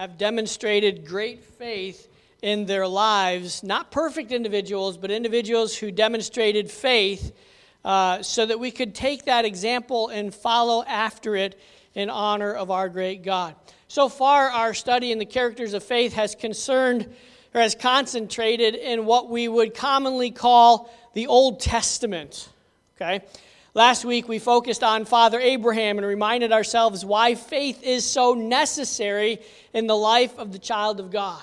have demonstrated great faith in their lives. Not perfect individuals, but individuals who demonstrated faith uh, so that we could take that example and follow after it in honor of our great God. So far, our study in the characters of faith has concerned or has concentrated in what we would commonly call the Old Testament. Okay? Last week, we focused on Father Abraham and reminded ourselves why faith is so necessary in the life of the child of God.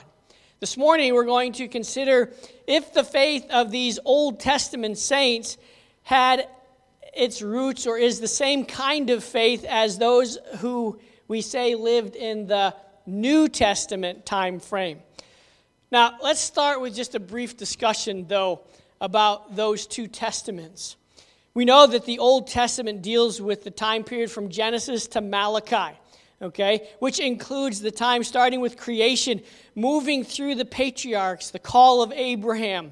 This morning, we're going to consider if the faith of these Old Testament saints had its roots or is the same kind of faith as those who we say lived in the New Testament time frame. Now, let's start with just a brief discussion, though, about those two testaments. We know that the Old Testament deals with the time period from Genesis to Malachi, okay, which includes the time starting with creation, moving through the patriarchs, the call of Abraham,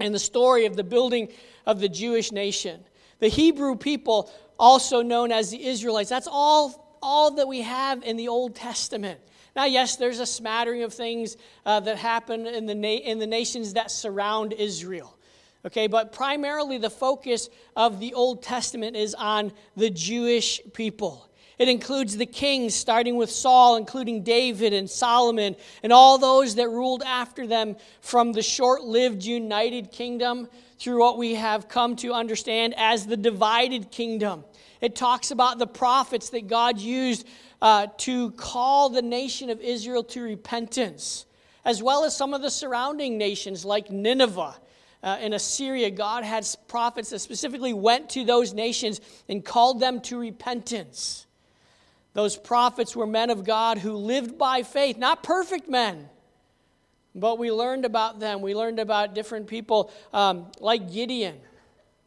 and the story of the building of the Jewish nation. The Hebrew people, also known as the Israelites, that's all, all that we have in the Old Testament. Now, yes, there's a smattering of things uh, that happen in the, na- in the nations that surround Israel. Okay, but primarily the focus of the Old Testament is on the Jewish people. It includes the kings, starting with Saul, including David and Solomon, and all those that ruled after them from the short lived united kingdom through what we have come to understand as the divided kingdom. It talks about the prophets that God used uh, to call the nation of Israel to repentance, as well as some of the surrounding nations like Nineveh. Uh, in Assyria, God had prophets that specifically went to those nations and called them to repentance. Those prophets were men of God who lived by faith, not perfect men, but we learned about them. We learned about different people um, like Gideon,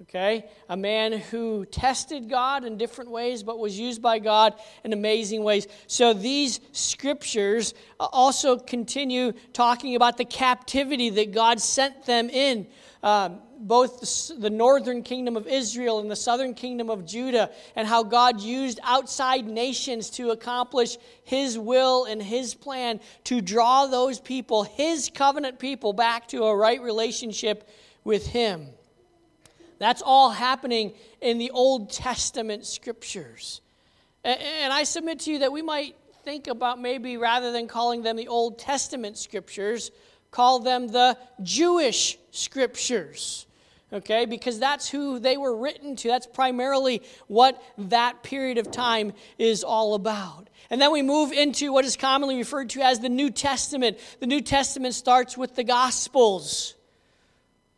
okay? A man who tested God in different ways, but was used by God in amazing ways. So these scriptures also continue talking about the captivity that God sent them in. Um, both the northern kingdom of Israel and the southern kingdom of Judah, and how God used outside nations to accomplish His will and His plan to draw those people, His covenant people, back to a right relationship with Him. That's all happening in the Old Testament scriptures. And I submit to you that we might think about maybe rather than calling them the Old Testament scriptures, call them the Jewish scriptures. Okay, because that's who they were written to. That's primarily what that period of time is all about. And then we move into what is commonly referred to as the New Testament. The New Testament starts with the Gospels.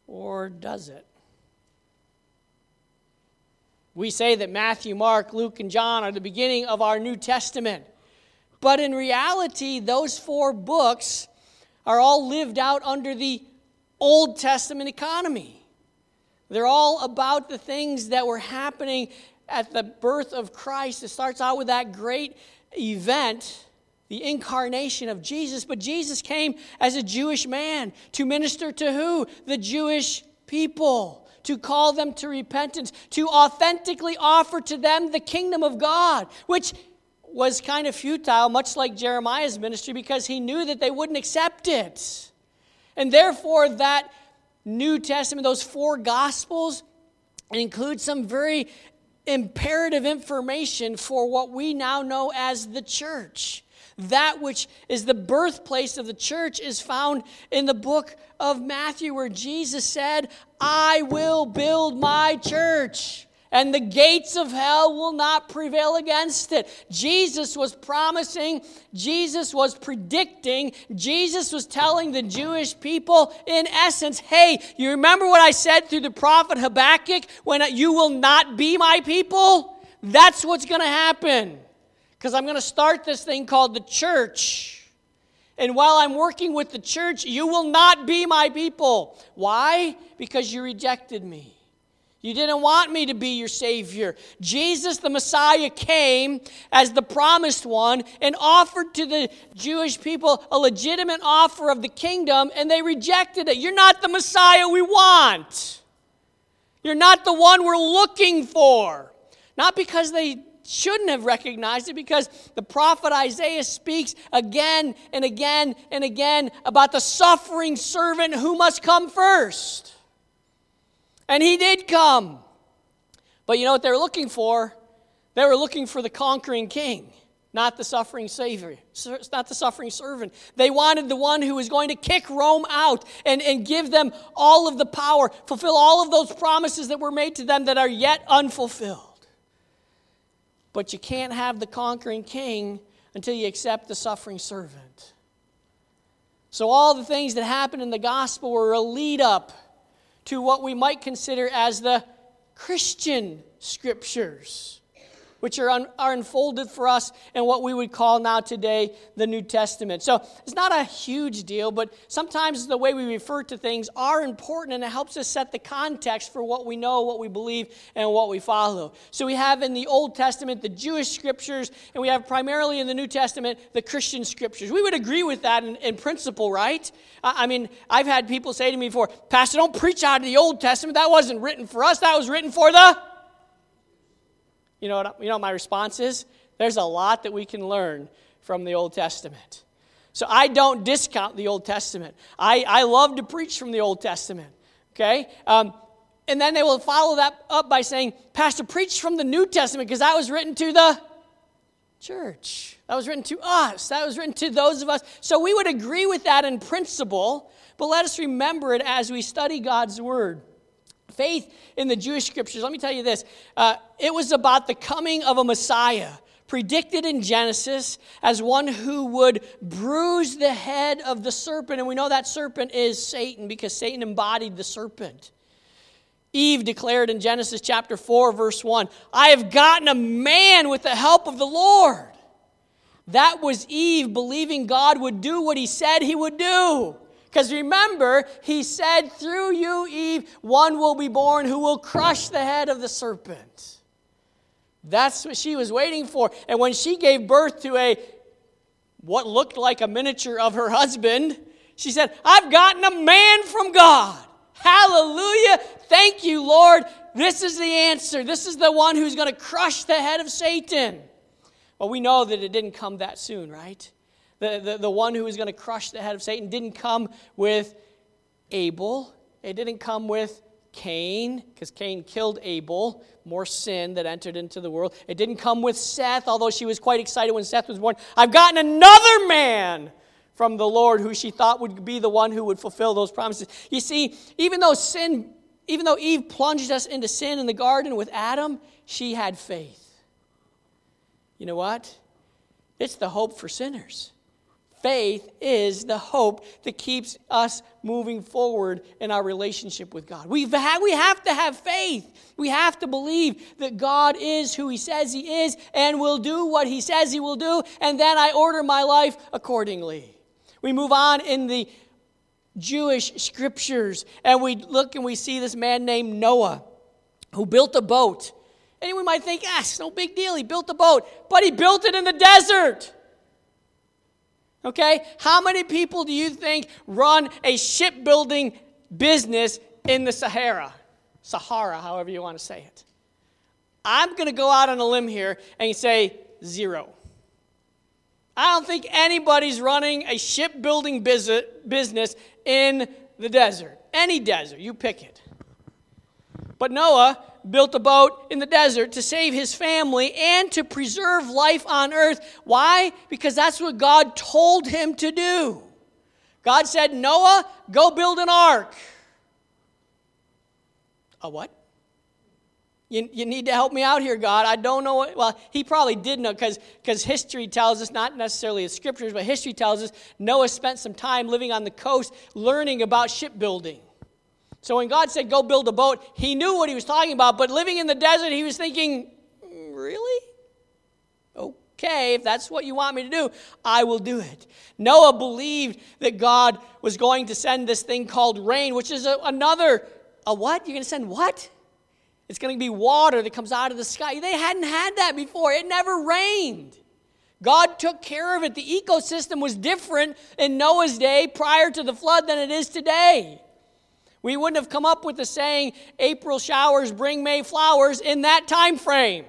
Or does it? We say that Matthew, Mark, Luke, and John are the beginning of our New Testament. But in reality, those four books are all lived out under the Old Testament economy. They're all about the things that were happening at the birth of Christ. It starts out with that great event, the incarnation of Jesus. But Jesus came as a Jewish man to minister to who? The Jewish people to call them to repentance, to authentically offer to them the kingdom of God, which was kind of futile, much like Jeremiah's ministry, because he knew that they wouldn't accept it. And therefore, that New Testament, those four gospels, include some very imperative information for what we now know as the church. That which is the birthplace of the church is found in the book of Matthew, where Jesus said, I will build my church and the gates of hell will not prevail against it. Jesus was promising, Jesus was predicting, Jesus was telling the Jewish people, in essence, hey, you remember what I said through the prophet Habakkuk when you will not be my people? That's what's going to happen. Because I'm going to start this thing called the church. And while I'm working with the church, you will not be my people. Why? Because you rejected me. You didn't want me to be your Savior. Jesus, the Messiah, came as the promised one and offered to the Jewish people a legitimate offer of the kingdom, and they rejected it. You're not the Messiah we want. You're not the one we're looking for. Not because they shouldn't have recognized it because the prophet Isaiah speaks again and again and again about the suffering servant who must come first. And he did come. But you know what they were looking for? They were looking for the conquering king, not the suffering savior, not the suffering servant. They wanted the one who was going to kick Rome out and, and give them all of the power, fulfill all of those promises that were made to them that are yet unfulfilled. But you can't have the conquering king until you accept the suffering servant. So, all the things that happened in the gospel were a lead up to what we might consider as the Christian scriptures which are, un, are unfolded for us in what we would call now today the New Testament. So it's not a huge deal, but sometimes the way we refer to things are important and it helps us set the context for what we know, what we believe, and what we follow. So we have in the Old Testament the Jewish scriptures, and we have primarily in the New Testament the Christian scriptures. We would agree with that in, in principle, right? I, I mean, I've had people say to me before, Pastor, don't preach out of the Old Testament. That wasn't written for us, that was written for the you know what, you know my response is? There's a lot that we can learn from the Old Testament. So I don't discount the Old Testament. I, I love to preach from the Old Testament. Okay? Um, and then they will follow that up by saying, Pastor, preach from the New Testament because that was written to the church. That was written to us. That was written to those of us. So we would agree with that in principle, but let us remember it as we study God's Word faith in the Jewish scriptures, let me tell you this uh, it was about the coming of a Messiah predicted in Genesis as one who would bruise the head of the serpent. And we know that serpent is Satan because Satan embodied the serpent. Eve declared in Genesis chapter 4, verse 1 I have gotten a man with the help of the Lord. That was Eve believing God would do what he said he would do. Because remember, he said, Through you, Eve, one will be born who will crush the head of the serpent. That's what she was waiting for. And when she gave birth to a what looked like a miniature of her husband, she said, I've gotten a man from God. Hallelujah. Thank you, Lord. This is the answer. This is the one who's going to crush the head of Satan. Well, we know that it didn't come that soon, right? The, the, the one who was going to crush the head of Satan didn't come with Abel. It didn't come with Cain, because Cain killed Abel, more sin that entered into the world. It didn't come with Seth, although she was quite excited when Seth was born. I've gotten another man from the Lord who she thought would be the one who would fulfill those promises. You see, even though sin, even though Eve plunged us into sin in the garden with Adam, she had faith. You know what? It's the hope for sinners. Faith is the hope that keeps us moving forward in our relationship with God. We've ha- we have to have faith. We have to believe that God is who He says He is and will do what He says He will do, and then I order my life accordingly. We move on in the Jewish scriptures, and we look and we see this man named Noah who built a boat. And we might think, ah, it's no big deal. He built a boat, but he built it in the desert. Okay? How many people do you think run a shipbuilding business in the Sahara? Sahara, however you want to say it. I'm going to go out on a limb here and say zero. I don't think anybody's running a shipbuilding business in the desert. Any desert, you pick it. But Noah built a boat in the desert to save his family and to preserve life on earth. Why? Because that's what God told him to do. God said, Noah, go build an ark. A what? You, you need to help me out here, God. I don't know what. Well, he probably did know because history tells us, not necessarily the scriptures, but history tells us Noah spent some time living on the coast learning about shipbuilding. So when God said, go build a boat, he knew what he was talking about, but living in the desert, he was thinking, mm, really? Okay, if that's what you want me to do, I will do it. Noah believed that God was going to send this thing called rain, which is a, another, a what? You're going to send what? It's going to be water that comes out of the sky. They hadn't had that before, it never rained. God took care of it. The ecosystem was different in Noah's day prior to the flood than it is today. We wouldn't have come up with the saying, April showers bring May flowers in that time frame.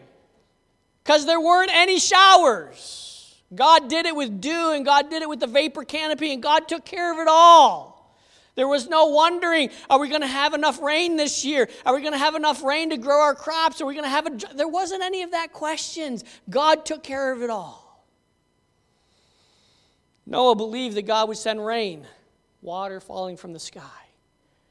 because there weren't any showers. God did it with dew, and God did it with the vapor canopy, and God took care of it all. There was no wondering, are we going to have enough rain this year? Are we going to have enough rain to grow our crops? Are we going to have a. There wasn't any of that questions. God took care of it all. Noah believed that God would send rain, water falling from the sky.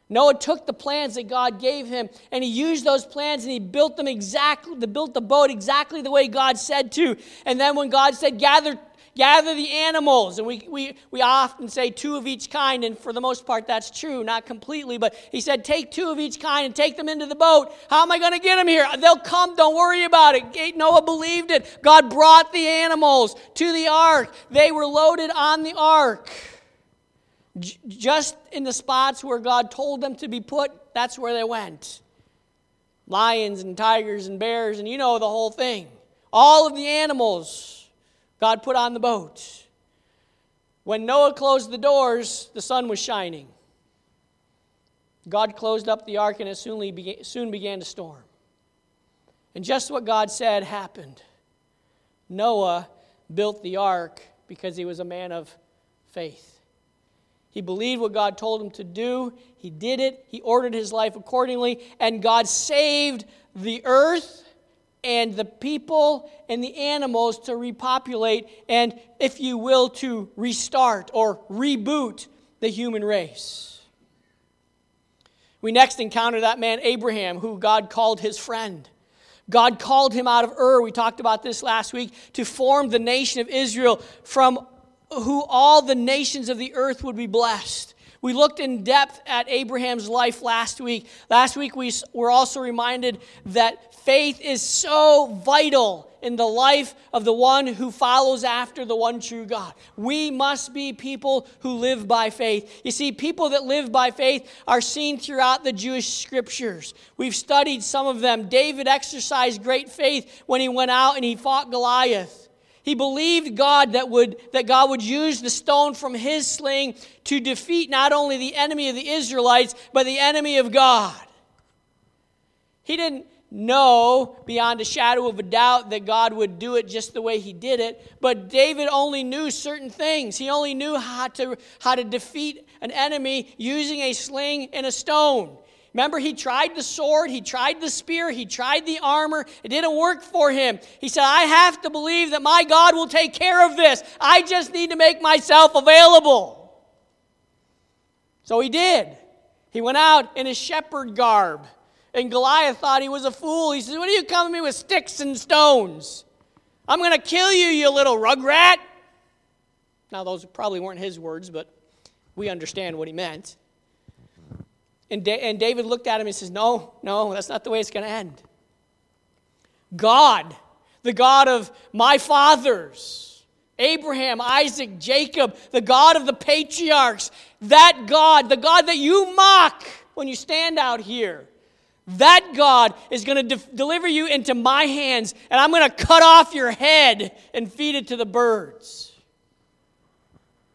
Noah took the plans that God gave him and he used those plans and he built them exactly, built the boat exactly the way God said to. And then when God said, gather, gather the animals, and we, we, we often say two of each kind, and for the most part that's true, not completely, but he said, take two of each kind and take them into the boat. How am I going to get them here? They'll come, don't worry about it. Noah believed it. God brought the animals to the ark, they were loaded on the ark just in the spots where God told them to be put, that's where they went. Lions and tigers and bears, and you know the whole thing. All of the animals God put on the boat. When Noah closed the doors, the sun was shining. God closed up the ark and it soon began, to storm. And just what God said happened. Noah built the ark because he was a man of faith. He believed what God told him to do. He did it. He ordered his life accordingly. And God saved the earth and the people and the animals to repopulate and, if you will, to restart or reboot the human race. We next encounter that man, Abraham, who God called his friend. God called him out of Ur, we talked about this last week, to form the nation of Israel from who all the nations of the earth would be blessed. We looked in depth at Abraham's life last week. Last week, we were also reminded that faith is so vital in the life of the one who follows after the one true God. We must be people who live by faith. You see, people that live by faith are seen throughout the Jewish scriptures. We've studied some of them. David exercised great faith when he went out and he fought Goliath. He believed God that, would, that God would use the stone from his sling to defeat not only the enemy of the Israelites, but the enemy of God. He didn't know beyond a shadow of a doubt that God would do it just the way he did it, but David only knew certain things. He only knew how to, how to defeat an enemy using a sling and a stone. Remember, he tried the sword, he tried the spear, he tried the armor. It didn't work for him. He said, I have to believe that my God will take care of this. I just need to make myself available. So he did. He went out in his shepherd garb. And Goliath thought he was a fool. He said, What are you coming to me with sticks and stones? I'm going to kill you, you little rugrat. Now, those probably weren't his words, but we understand what he meant. And, da- and David looked at him and says, No, no, that's not the way it's going to end. God, the God of my fathers, Abraham, Isaac, Jacob, the God of the patriarchs, that God, the God that you mock when you stand out here, that God is going to de- deliver you into my hands, and I'm going to cut off your head and feed it to the birds.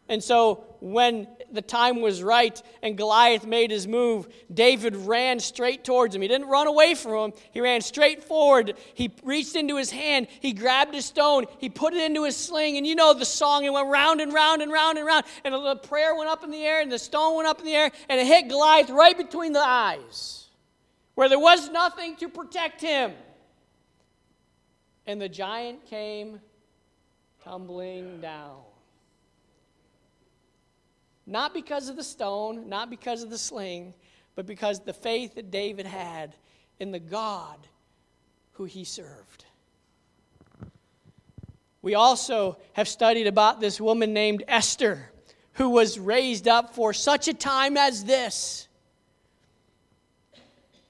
And so when the time was right and Goliath made his move, David ran straight towards him. He didn't run away from him, he ran straight forward. He reached into his hand, he grabbed a stone, he put it into his sling, and you know the song, it went round and round and round and round. And the prayer went up in the air, and the stone went up in the air, and it hit Goliath right between the eyes, where there was nothing to protect him. And the giant came tumbling down. Not because of the stone, not because of the sling, but because the faith that David had in the God who he served. We also have studied about this woman named Esther who was raised up for such a time as this.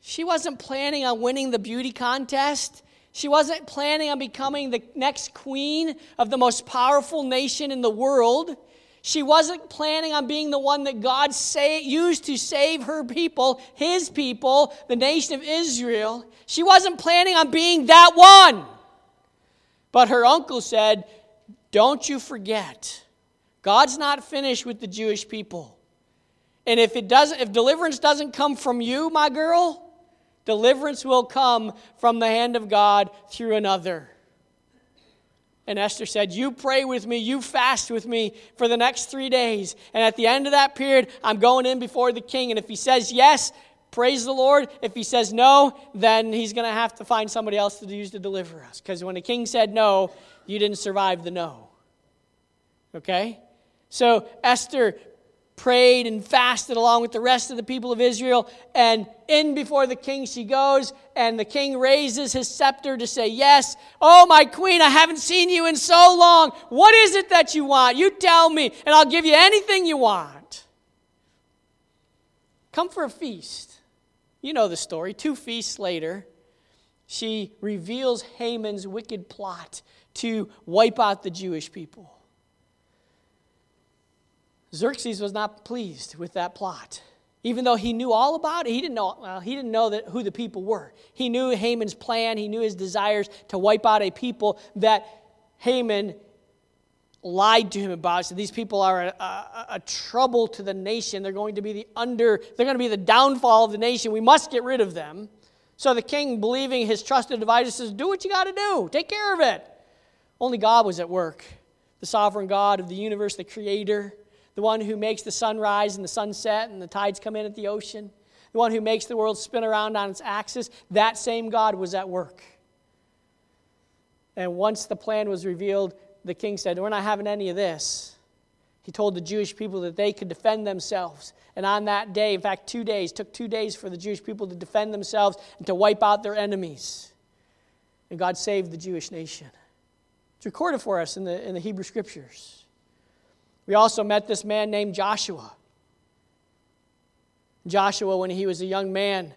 She wasn't planning on winning the beauty contest. She wasn't planning on becoming the next queen of the most powerful nation in the world. She wasn't planning on being the one that God say, used to save her people, his people, the nation of Israel. She wasn't planning on being that one. But her uncle said, Don't you forget, God's not finished with the Jewish people. And if it doesn't, if deliverance doesn't come from you, my girl, deliverance will come from the hand of God through another. And Esther said, You pray with me, you fast with me for the next three days. And at the end of that period, I'm going in before the king. And if he says yes, praise the Lord. If he says no, then he's going to have to find somebody else to use to deliver us. Because when the king said no, you didn't survive the no. Okay? So Esther prayed and fasted along with the rest of the people of Israel. And in before the king she goes, and the king raises his scepter to say, Yes, oh, my queen, I haven't seen you in so long. What is it that you want? You tell me, and I'll give you anything you want. Come for a feast. You know the story. Two feasts later, she reveals Haman's wicked plot to wipe out the Jewish people. Xerxes was not pleased with that plot. Even though he knew all about it, he didn't know, well, he didn't know that, who the people were. He knew Haman's plan, he knew his desires to wipe out a people that Haman lied to him about. So these people are a, a, a, trouble to the nation. They're going to be the under, they're going to be the downfall of the nation. We must get rid of them. So the king, believing his trusted advisor, says, Do what you got to do, take care of it. Only God was at work, the sovereign God of the universe, the creator the one who makes the sun rise and the sun set and the tides come in at the ocean, the one who makes the world spin around on its axis, that same God was at work. And once the plan was revealed, the king said, We're not having any of this. He told the Jewish people that they could defend themselves. And on that day, in fact, two days, took two days for the Jewish people to defend themselves and to wipe out their enemies. And God saved the Jewish nation. It's recorded for us in the, in the Hebrew Scriptures. We also met this man named Joshua. Joshua, when he was a young man,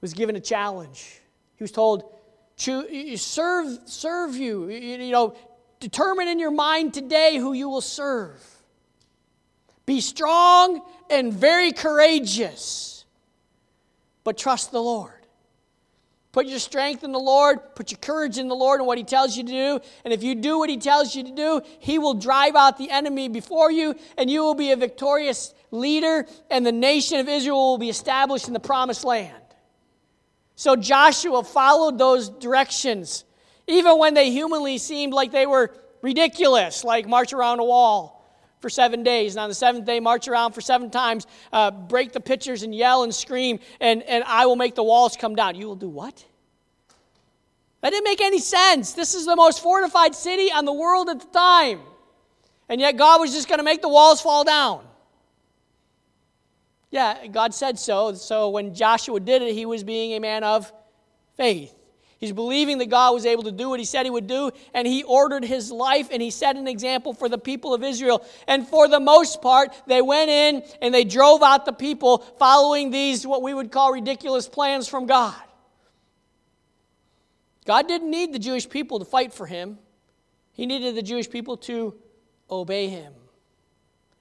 was given a challenge. He was told, serve, serve you. You know, determine in your mind today who you will serve. Be strong and very courageous, but trust the Lord. Put your strength in the Lord, put your courage in the Lord and what He tells you to do. And if you do what He tells you to do, He will drive out the enemy before you, and you will be a victorious leader, and the nation of Israel will be established in the promised land. So Joshua followed those directions, even when they humanly seemed like they were ridiculous, like march around a wall for seven days. And on the seventh day, march around for seven times, uh, break the pitchers and yell and scream, and, and I will make the walls come down. You will do what? That didn't make any sense. This is the most fortified city on the world at the time. And yet God was just going to make the walls fall down. Yeah, God said so. So when Joshua did it, he was being a man of faith. He's believing that God was able to do what he said he would do, and he ordered his life and he set an example for the people of Israel. And for the most part, they went in and they drove out the people following these, what we would call ridiculous plans from God. God didn't need the Jewish people to fight for him, he needed the Jewish people to obey him.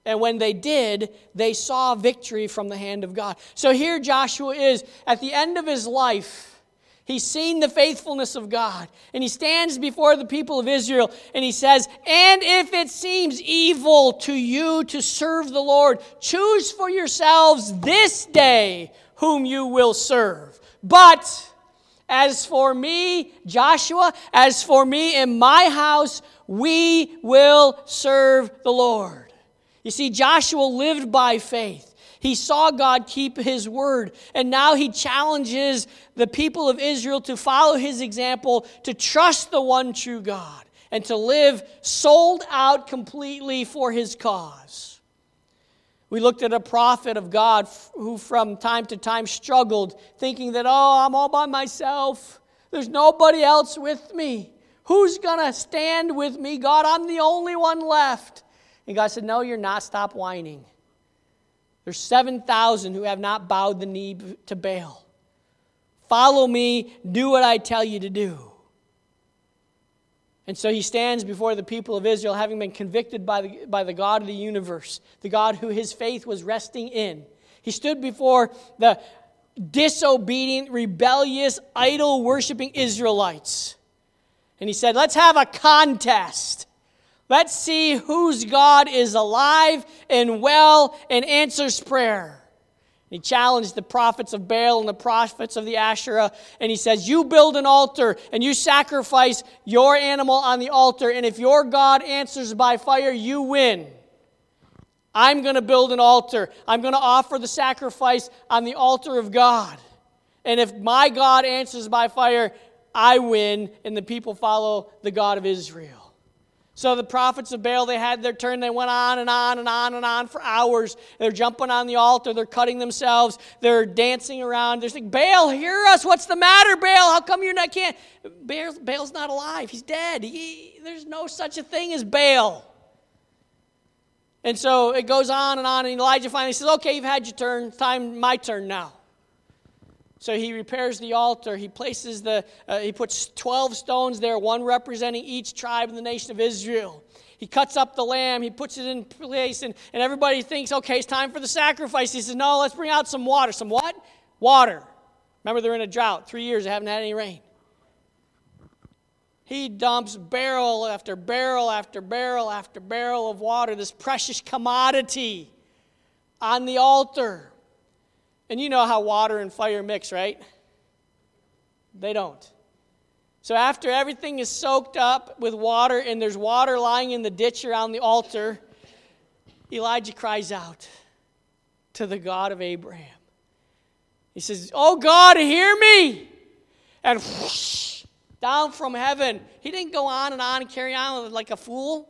And when they did, they saw victory from the hand of God. So here Joshua is at the end of his life He's seen the faithfulness of God. And he stands before the people of Israel and he says, And if it seems evil to you to serve the Lord, choose for yourselves this day whom you will serve. But as for me, Joshua, as for me and my house, we will serve the Lord. You see, Joshua lived by faith. He saw God keep his word. And now he challenges the people of Israel to follow his example, to trust the one true God, and to live sold out completely for his cause. We looked at a prophet of God who, from time to time, struggled, thinking that, oh, I'm all by myself. There's nobody else with me. Who's going to stand with me? God, I'm the only one left. And God said, No, you're not. Stop whining. There's 7,000 who have not bowed the knee to Baal. Follow me, do what I tell you to do. And so he stands before the people of Israel, having been convicted by the, by the God of the universe, the God who his faith was resting in. He stood before the disobedient, rebellious, idol worshiping Israelites. And he said, Let's have a contest. Let's see whose God is alive and well and answers prayer. He challenged the prophets of Baal and the prophets of the Asherah, and he says, You build an altar and you sacrifice your animal on the altar, and if your God answers by fire, you win. I'm going to build an altar. I'm going to offer the sacrifice on the altar of God. And if my God answers by fire, I win, and the people follow the God of Israel. So the prophets of Baal, they had their turn. They went on and on and on and on for hours. They're jumping on the altar. They're cutting themselves. They're dancing around. They're saying, Baal, hear us. What's the matter, Baal? How come you're not can't? Baal, Baal's not alive. He's dead. He, there's no such a thing as Baal. And so it goes on and on. And Elijah finally says, Okay, you've had your turn. Time, my turn now. So he repairs the altar. He places the, uh, he puts 12 stones there, one representing each tribe in the nation of Israel. He cuts up the lamb, he puts it in place, and, and everybody thinks, okay, it's time for the sacrifice. He says, no, let's bring out some water. Some what? Water. Remember, they're in a drought. Three years, they haven't had any rain. He dumps barrel after barrel after barrel after barrel of water, this precious commodity, on the altar. And you know how water and fire mix, right? They don't. So after everything is soaked up with water and there's water lying in the ditch around the altar, Elijah cries out to the God of Abraham. He says, Oh God, hear me! And whoosh, down from heaven. He didn't go on and on and carry on like a fool.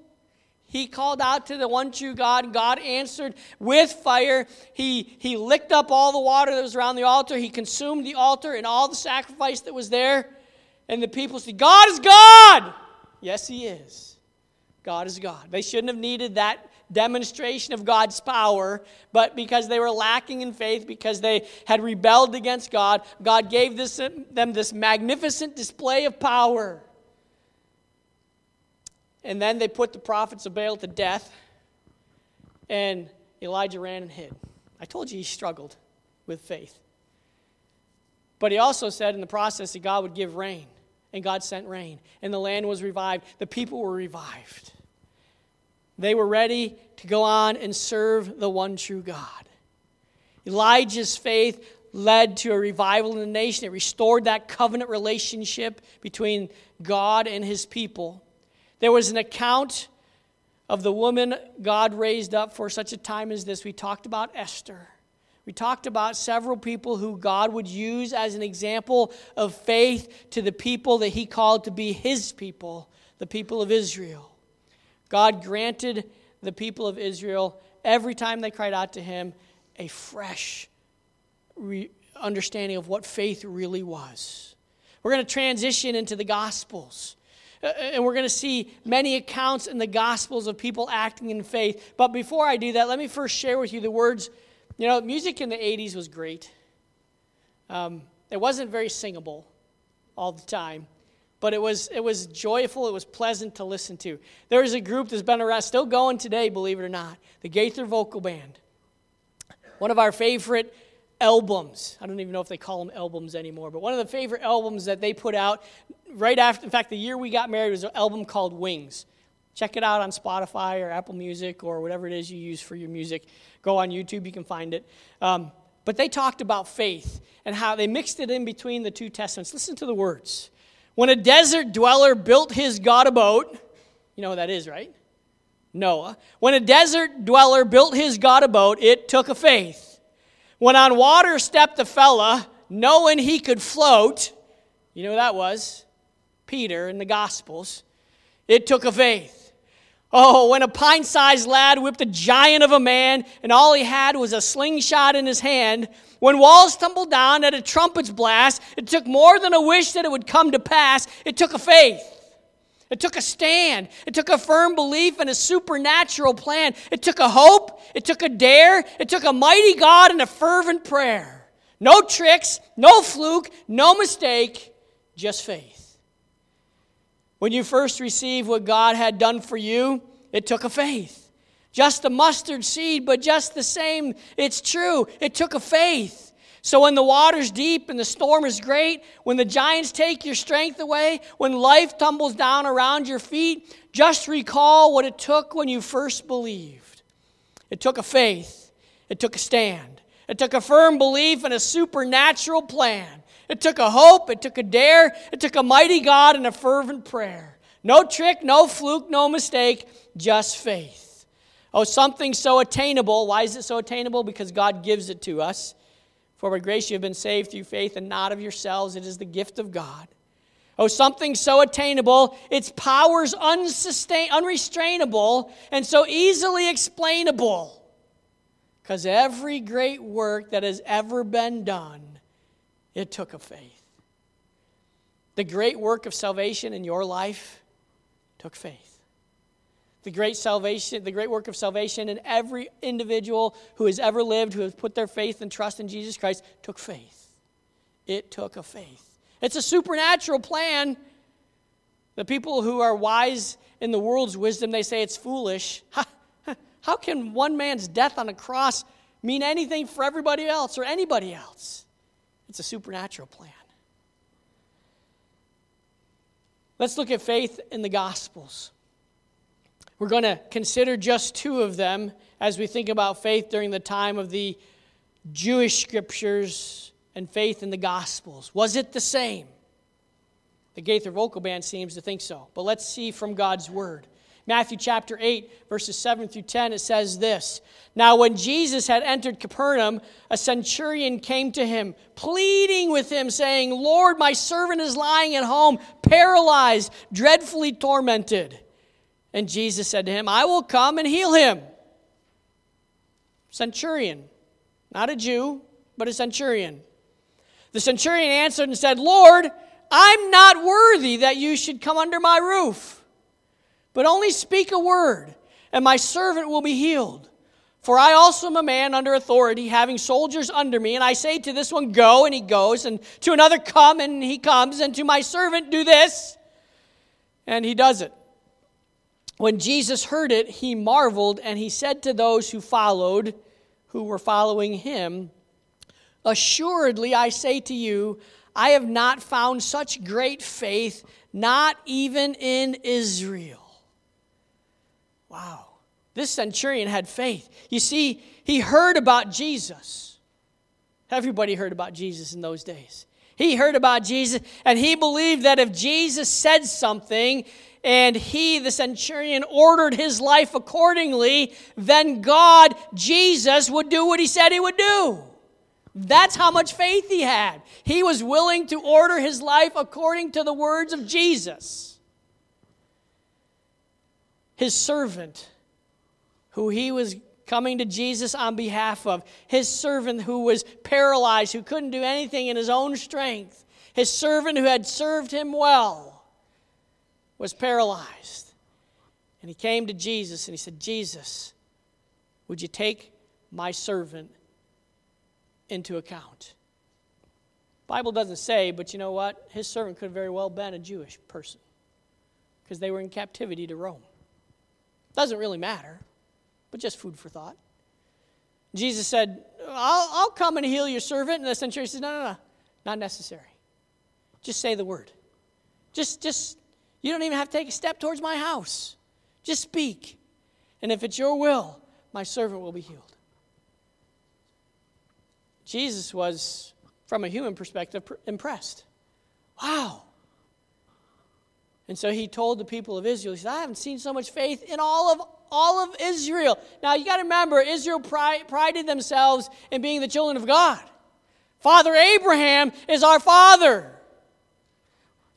He called out to the one true God. God answered with fire. He, he licked up all the water that was around the altar. He consumed the altar and all the sacrifice that was there. And the people said, God is God. Yes, He is. God is God. They shouldn't have needed that demonstration of God's power, but because they were lacking in faith, because they had rebelled against God, God gave this, them this magnificent display of power. And then they put the prophets of Baal to death, and Elijah ran and hid. I told you he struggled with faith. But he also said in the process that God would give rain, and God sent rain, and the land was revived. The people were revived. They were ready to go on and serve the one true God. Elijah's faith led to a revival in the nation. It restored that covenant relationship between God and his people. There was an account of the woman God raised up for such a time as this. We talked about Esther. We talked about several people who God would use as an example of faith to the people that He called to be His people, the people of Israel. God granted the people of Israel, every time they cried out to Him, a fresh re- understanding of what faith really was. We're going to transition into the Gospels. Uh, and we're going to see many accounts in the Gospels of people acting in faith. But before I do that, let me first share with you the words. You know, music in the 80s was great. Um, it wasn't very singable all the time, but it was, it was joyful, it was pleasant to listen to. There was a group that's been around, still going today, believe it or not, the Gaither Vocal Band. One of our favorite albums. I don't even know if they call them albums anymore, but one of the favorite albums that they put out right after, in fact, the year we got married was an album called Wings. Check it out on Spotify or Apple Music or whatever it is you use for your music. Go on YouTube, you can find it. Um, but they talked about faith and how they mixed it in between the two testaments. Listen to the words. When a desert dweller built his God a boat, you know what that is, right? Noah. When a desert dweller built his God a boat, it took a faith. When on water stepped a fella, knowing he could float, you know what that was? Peter in the Gospels. It took a faith. Oh, when a pint sized lad whipped a giant of a man and all he had was a slingshot in his hand, when walls tumbled down at a trumpet's blast, it took more than a wish that it would come to pass. It took a faith. It took a stand. It took a firm belief in a supernatural plan. It took a hope. It took a dare. It took a mighty God and a fervent prayer. No tricks, no fluke, no mistake, just faith. When you first received what God had done for you, it took a faith. Just a mustard seed, but just the same, it's true. It took a faith. So when the water's deep and the storm is great, when the giants take your strength away, when life tumbles down around your feet, just recall what it took when you first believed. It took a faith, it took a stand. It took a firm belief and a supernatural plan. It took a hope, it took a dare, it took a mighty God and a fervent prayer. No trick, no fluke, no mistake, just faith. Oh, something so attainable. Why is it so attainable? Because God gives it to us. For by grace you have been saved through faith and not of yourselves. It is the gift of God. Oh, something so attainable, its powers unsustain, unrestrainable, and so easily explainable. Because every great work that has ever been done, it took a faith. The great work of salvation in your life took faith. The great salvation, the great work of salvation in every individual who has ever lived, who has put their faith and trust in Jesus Christ, took faith. It took a faith. It's a supernatural plan. The people who are wise in the world's wisdom, they say it's foolish. How can one man's death on a cross mean anything for everybody else or anybody else? It's a supernatural plan. Let's look at faith in the Gospels. We're going to consider just two of them as we think about faith during the time of the Jewish scriptures and faith in the Gospels? Was it the same? The Gaither Vocal Band seems to think so. But let's see from God's Word. Matthew chapter 8, verses 7 through 10, it says this Now, when Jesus had entered Capernaum, a centurion came to him, pleading with him, saying, Lord, my servant is lying at home, paralyzed, dreadfully tormented. And Jesus said to him, I will come and heal him. Centurion, not a Jew, but a centurion. The centurion answered and said, Lord, I'm not worthy that you should come under my roof, but only speak a word, and my servant will be healed. For I also am a man under authority, having soldiers under me, and I say to this one, Go, and he goes, and to another, Come, and he comes, and to my servant, Do this, and he does it. When Jesus heard it, he marveled, and he said to those who followed, who were following him, Assuredly, I say to you, I have not found such great faith, not even in Israel. Wow. This centurion had faith. You see, he heard about Jesus. Everybody heard about Jesus in those days. He heard about Jesus, and he believed that if Jesus said something, and he, the centurion, ordered his life accordingly, then God, Jesus, would do what he said he would do. That's how much faith he had. He was willing to order his life according to the words of Jesus. His servant, who he was coming to Jesus on behalf of, his servant who was paralyzed, who couldn't do anything in his own strength, his servant who had served him well, was paralyzed. And he came to Jesus and he said, Jesus, would you take my servant into account. Bible doesn't say, but you know what? His servant could have very well been a Jewish person because they were in captivity to Rome. Doesn't really matter, but just food for thought. Jesus said, I'll, I'll come and heal your servant. And the centurion says, No, no, no, not necessary. Just say the word. Just, just, you don't even have to take a step towards my house. Just speak. And if it's your will, my servant will be healed. Jesus was, from a human perspective, impressed. Wow. And so he told the people of Israel, he said, I haven't seen so much faith in all of all of Israel. Now you got to remember, Israel prided themselves in being the children of God. Father Abraham is our father.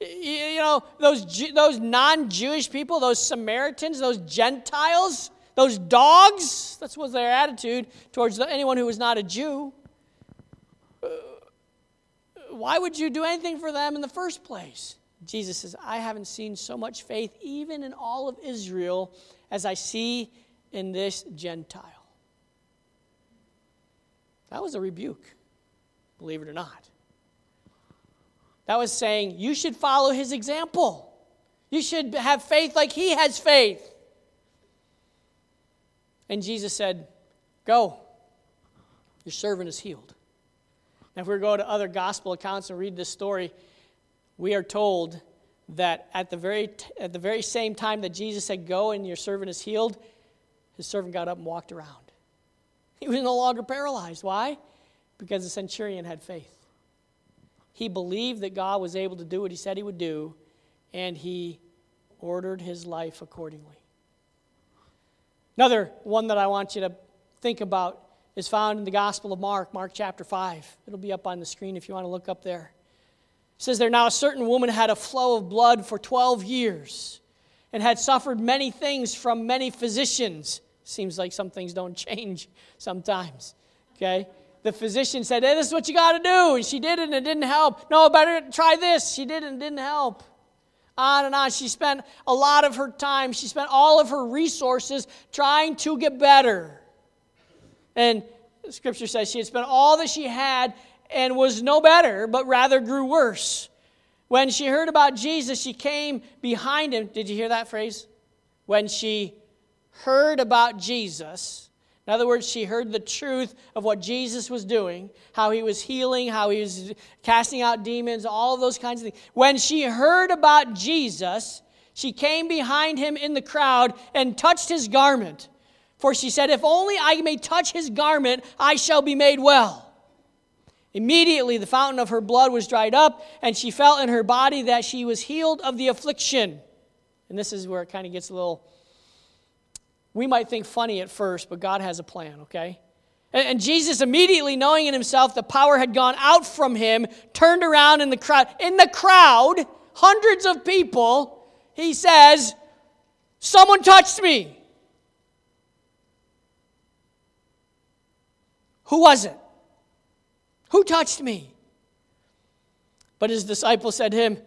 You know, those, those non Jewish people, those Samaritans, those Gentiles, those dogs, that's was their attitude towards anyone who was not a Jew uh, why would you do anything for them in the first place? Jesus says, I haven't seen so much faith, even in all of Israel, as I see in this Gentile. That was a rebuke, believe it or not. That was saying, you should follow his example. You should have faith like he has faith. And Jesus said, Go, your servant is healed. Now, if we go to other gospel accounts and read this story, we are told that at the very, at the very same time that Jesus said, Go and your servant is healed, his servant got up and walked around. He was no longer paralyzed. Why? Because the centurion had faith. He believed that God was able to do what he said he would do, and he ordered his life accordingly. Another one that I want you to think about is found in the Gospel of Mark, Mark chapter 5. It'll be up on the screen if you want to look up there. Says there now a certain woman had a flow of blood for 12 years and had suffered many things from many physicians. Seems like some things don't change sometimes. Okay? The physician said, hey, This is what you got to do. And she did it and it didn't help. No, better try this. She did it and it didn't help. On and on. She spent a lot of her time, she spent all of her resources trying to get better. And scripture says she had spent all that she had and was no better, but rather grew worse. When she heard about Jesus, she came behind him. Did you hear that phrase? When she heard about Jesus, in other words, she heard the truth of what Jesus was doing, how he was healing, how he was casting out demons, all those kinds of things. When she heard about Jesus, she came behind him in the crowd and touched his garment. For she said, If only I may touch his garment, I shall be made well. Immediately, the fountain of her blood was dried up, and she felt in her body that she was healed of the affliction. And this is where it kind of gets a little, we might think funny at first, but God has a plan, okay? And, Jesus, immediately knowing in himself the power had gone out from him, turned around in the crowd. In the crowd, hundreds of people, he says, Someone touched me. Who was it? Who touched me? But his disciples said to him,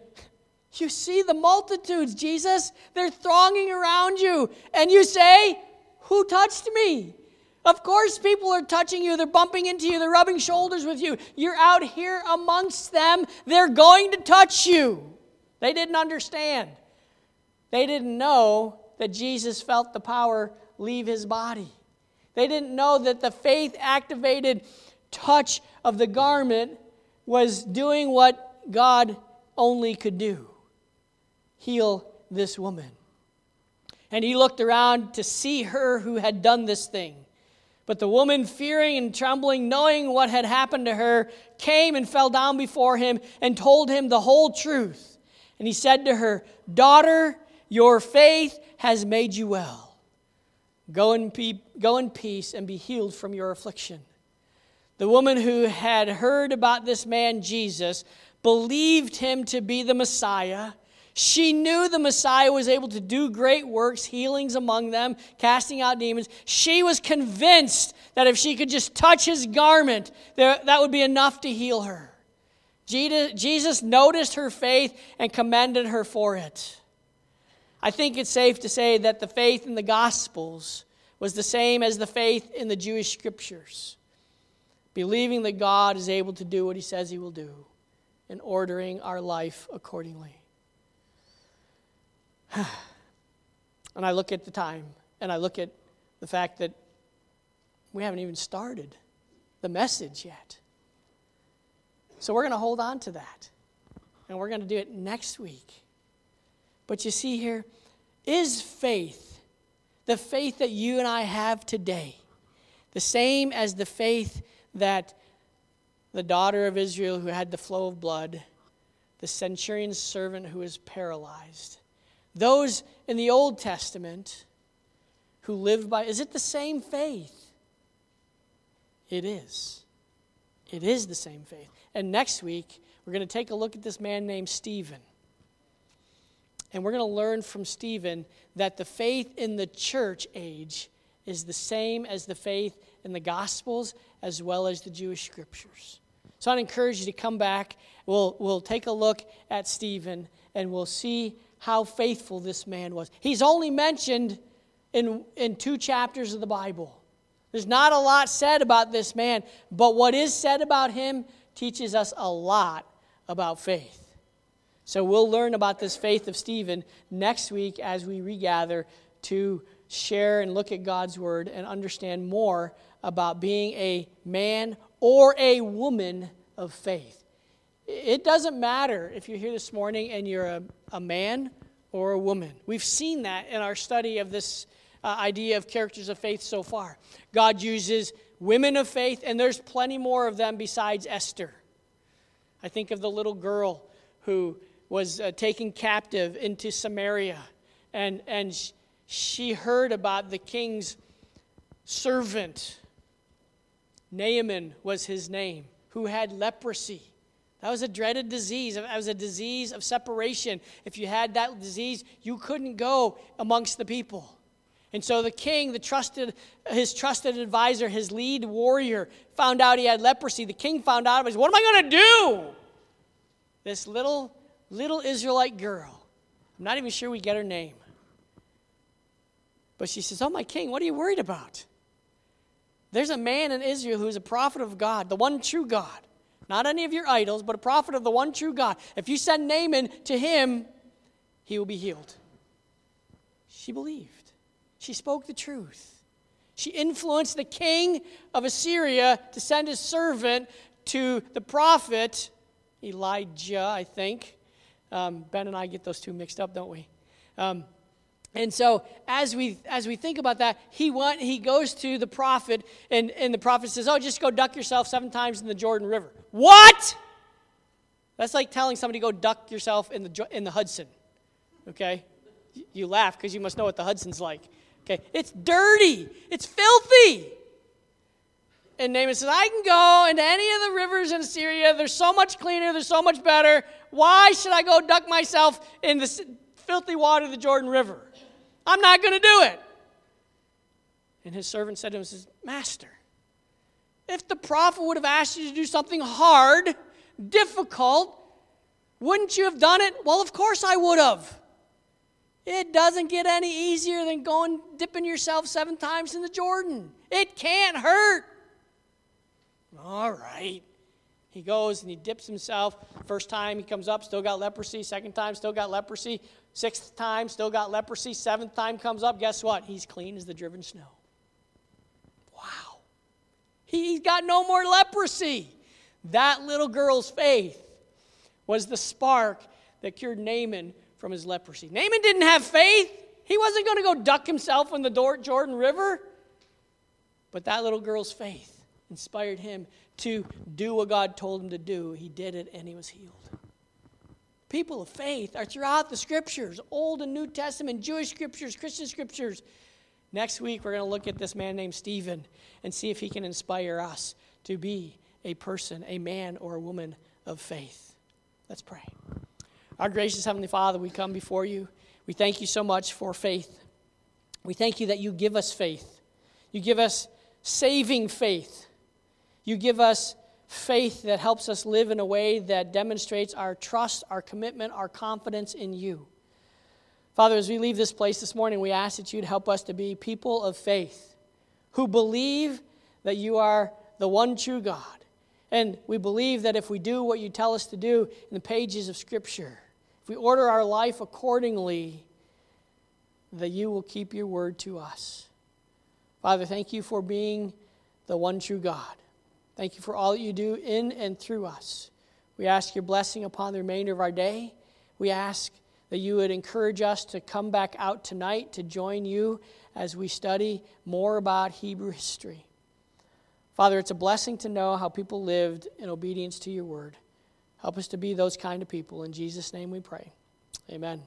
You see the multitudes, Jesus? They're thronging around you. And you say, Who touched me? Of course, people are touching you. They're bumping into you. They're rubbing shoulders with you. You're out here amongst them. They're going to touch you. They didn't understand. They didn't know that Jesus felt the power leave his body. They didn't know that the faith activated touch of the garment was doing what God only could do heal this woman. And he looked around to see her who had done this thing. But the woman, fearing and trembling, knowing what had happened to her, came and fell down before him and told him the whole truth. And he said to her, Daughter, your faith has made you well. Go in, pe- go in peace and be healed from your affliction. The woman who had heard about this man, Jesus, believed him to be the Messiah. She knew the Messiah was able to do great works, healings among them, casting out demons. She was convinced that if she could just touch his garment, that would be enough to heal her. Jesus noticed her faith and commended her for it. I think it's safe to say that the faith in the Gospels was the same as the faith in the Jewish scriptures believing that God is able to do what he says he will do, and ordering our life accordingly. and I look at the time, and I look at the fact that we haven't even started the message yet. So we're going to hold on to that, and we're going to do it next week. But you see here, is faith, the faith that you and I have today, the same as the faith that the daughter of Israel who had the flow of blood, the centurion's servant who was paralyzed, those in the Old Testament who lived by, is it the same faith? It is. It is the same faith. And next week, we're going to take a look at this man named Stephen. And we're going to learn from Stephen that the faith in the church age is the same as the faith in the Gospels as well as the Jewish scriptures. So I'd encourage you to come back. We'll, we'll take a look at Stephen and we'll see how faithful this man was. He's only mentioned in, in two chapters of the Bible. There's not a lot said about this man, but what is said about him teaches us a lot about faith. So we'll learn about this faith of Stephen next week as we regather to share and look at God's word and understand more about being a man or a woman of faith. It doesn't matter if you're here this morning and you're a, a man or a woman. We've seen that in our study of this uh, idea of characters of faith so far. God uses women of faith, and there's plenty more of them besides Esther. I think of the little girl who was uh, taken captive into Samaria, and, and she heard about the king's servant. Naaman was his name, who had leprosy. That was a dreaded disease. That was a disease of separation. If you had that disease, you couldn't go amongst the people. And so the king, the trusted, his trusted advisor, his lead warrior, found out he had leprosy. The king found out. He said, "What am I going to do?" This little little Israelite girl. I'm not even sure we get her name. But she says, "Oh my king, what are you worried about?" There's a man in Israel who's a prophet of God, the one true God. Not any of your idols, but a prophet of the one true God. If you send Naaman to him, he will be healed. She believed. She spoke the truth. She influenced the king of Assyria to send his servant to the prophet Elijah, I think. Um, ben and I get those two mixed up, don't we? Um, and so as we as we think about that, he want, he goes to the prophet, and, and the prophet says, Oh, just go duck yourself seven times in the Jordan River. What? That's like telling somebody go duck yourself in the in the Hudson. Okay? You laugh because you must know what the Hudson's like. Okay, it's dirty, it's filthy. And Naaman says, I can go into any of the rivers in Syria. They're so much cleaner, they're so much better. Why should I go duck myself in the filthy water of the Jordan River? I'm not going to do it. And his servant said to him, says, Master, if the prophet would have asked you to do something hard, difficult, wouldn't you have done it? Well, of course I would have. It doesn't get any easier than going dipping yourself seven times in the Jordan. It can't hurt. All right. He goes and he dips himself. First time he comes up, still got leprosy. Second time, still got leprosy. Sixth time, still got leprosy. Seventh time comes up, guess what? He's clean as the driven snow. Wow. He's got no more leprosy. That little girl's faith was the spark that cured Naaman from his leprosy. Naaman didn't have faith. He wasn't going to go duck himself in the Jordan River. But that little girl's faith inspired him to do what God told him to do. He did it and he was healed. People of faith are throughout the scriptures Old and New Testament, Jewish scriptures, Christian scriptures. Next week, we're going to look at this man named Stephen and see if he can inspire us to be a person, a man or a woman of faith. Let's pray. Our gracious Heavenly Father, we come before you. We thank you so much for faith. We thank you that you give us faith. You give us saving faith. You give us faith that helps us live in a way that demonstrates our trust, our commitment, our confidence in you. Father, as we leave this place this morning, we ask that you'd help us to be people of faith who believe that you are the one true God. And we believe that if we do what you tell us to do in the pages of Scripture, if we order our life accordingly, that you will keep your word to us. Father, thank you for being the one true God. Thank you for all that you do in and through us. We ask your blessing upon the remainder of our day. We ask that you would encourage us to come back out tonight to join you as we study more about Hebrew history. Father, it's a blessing to know how people lived in obedience to your word. Help us to be those kind of people. In Jesus' name we pray. Amen.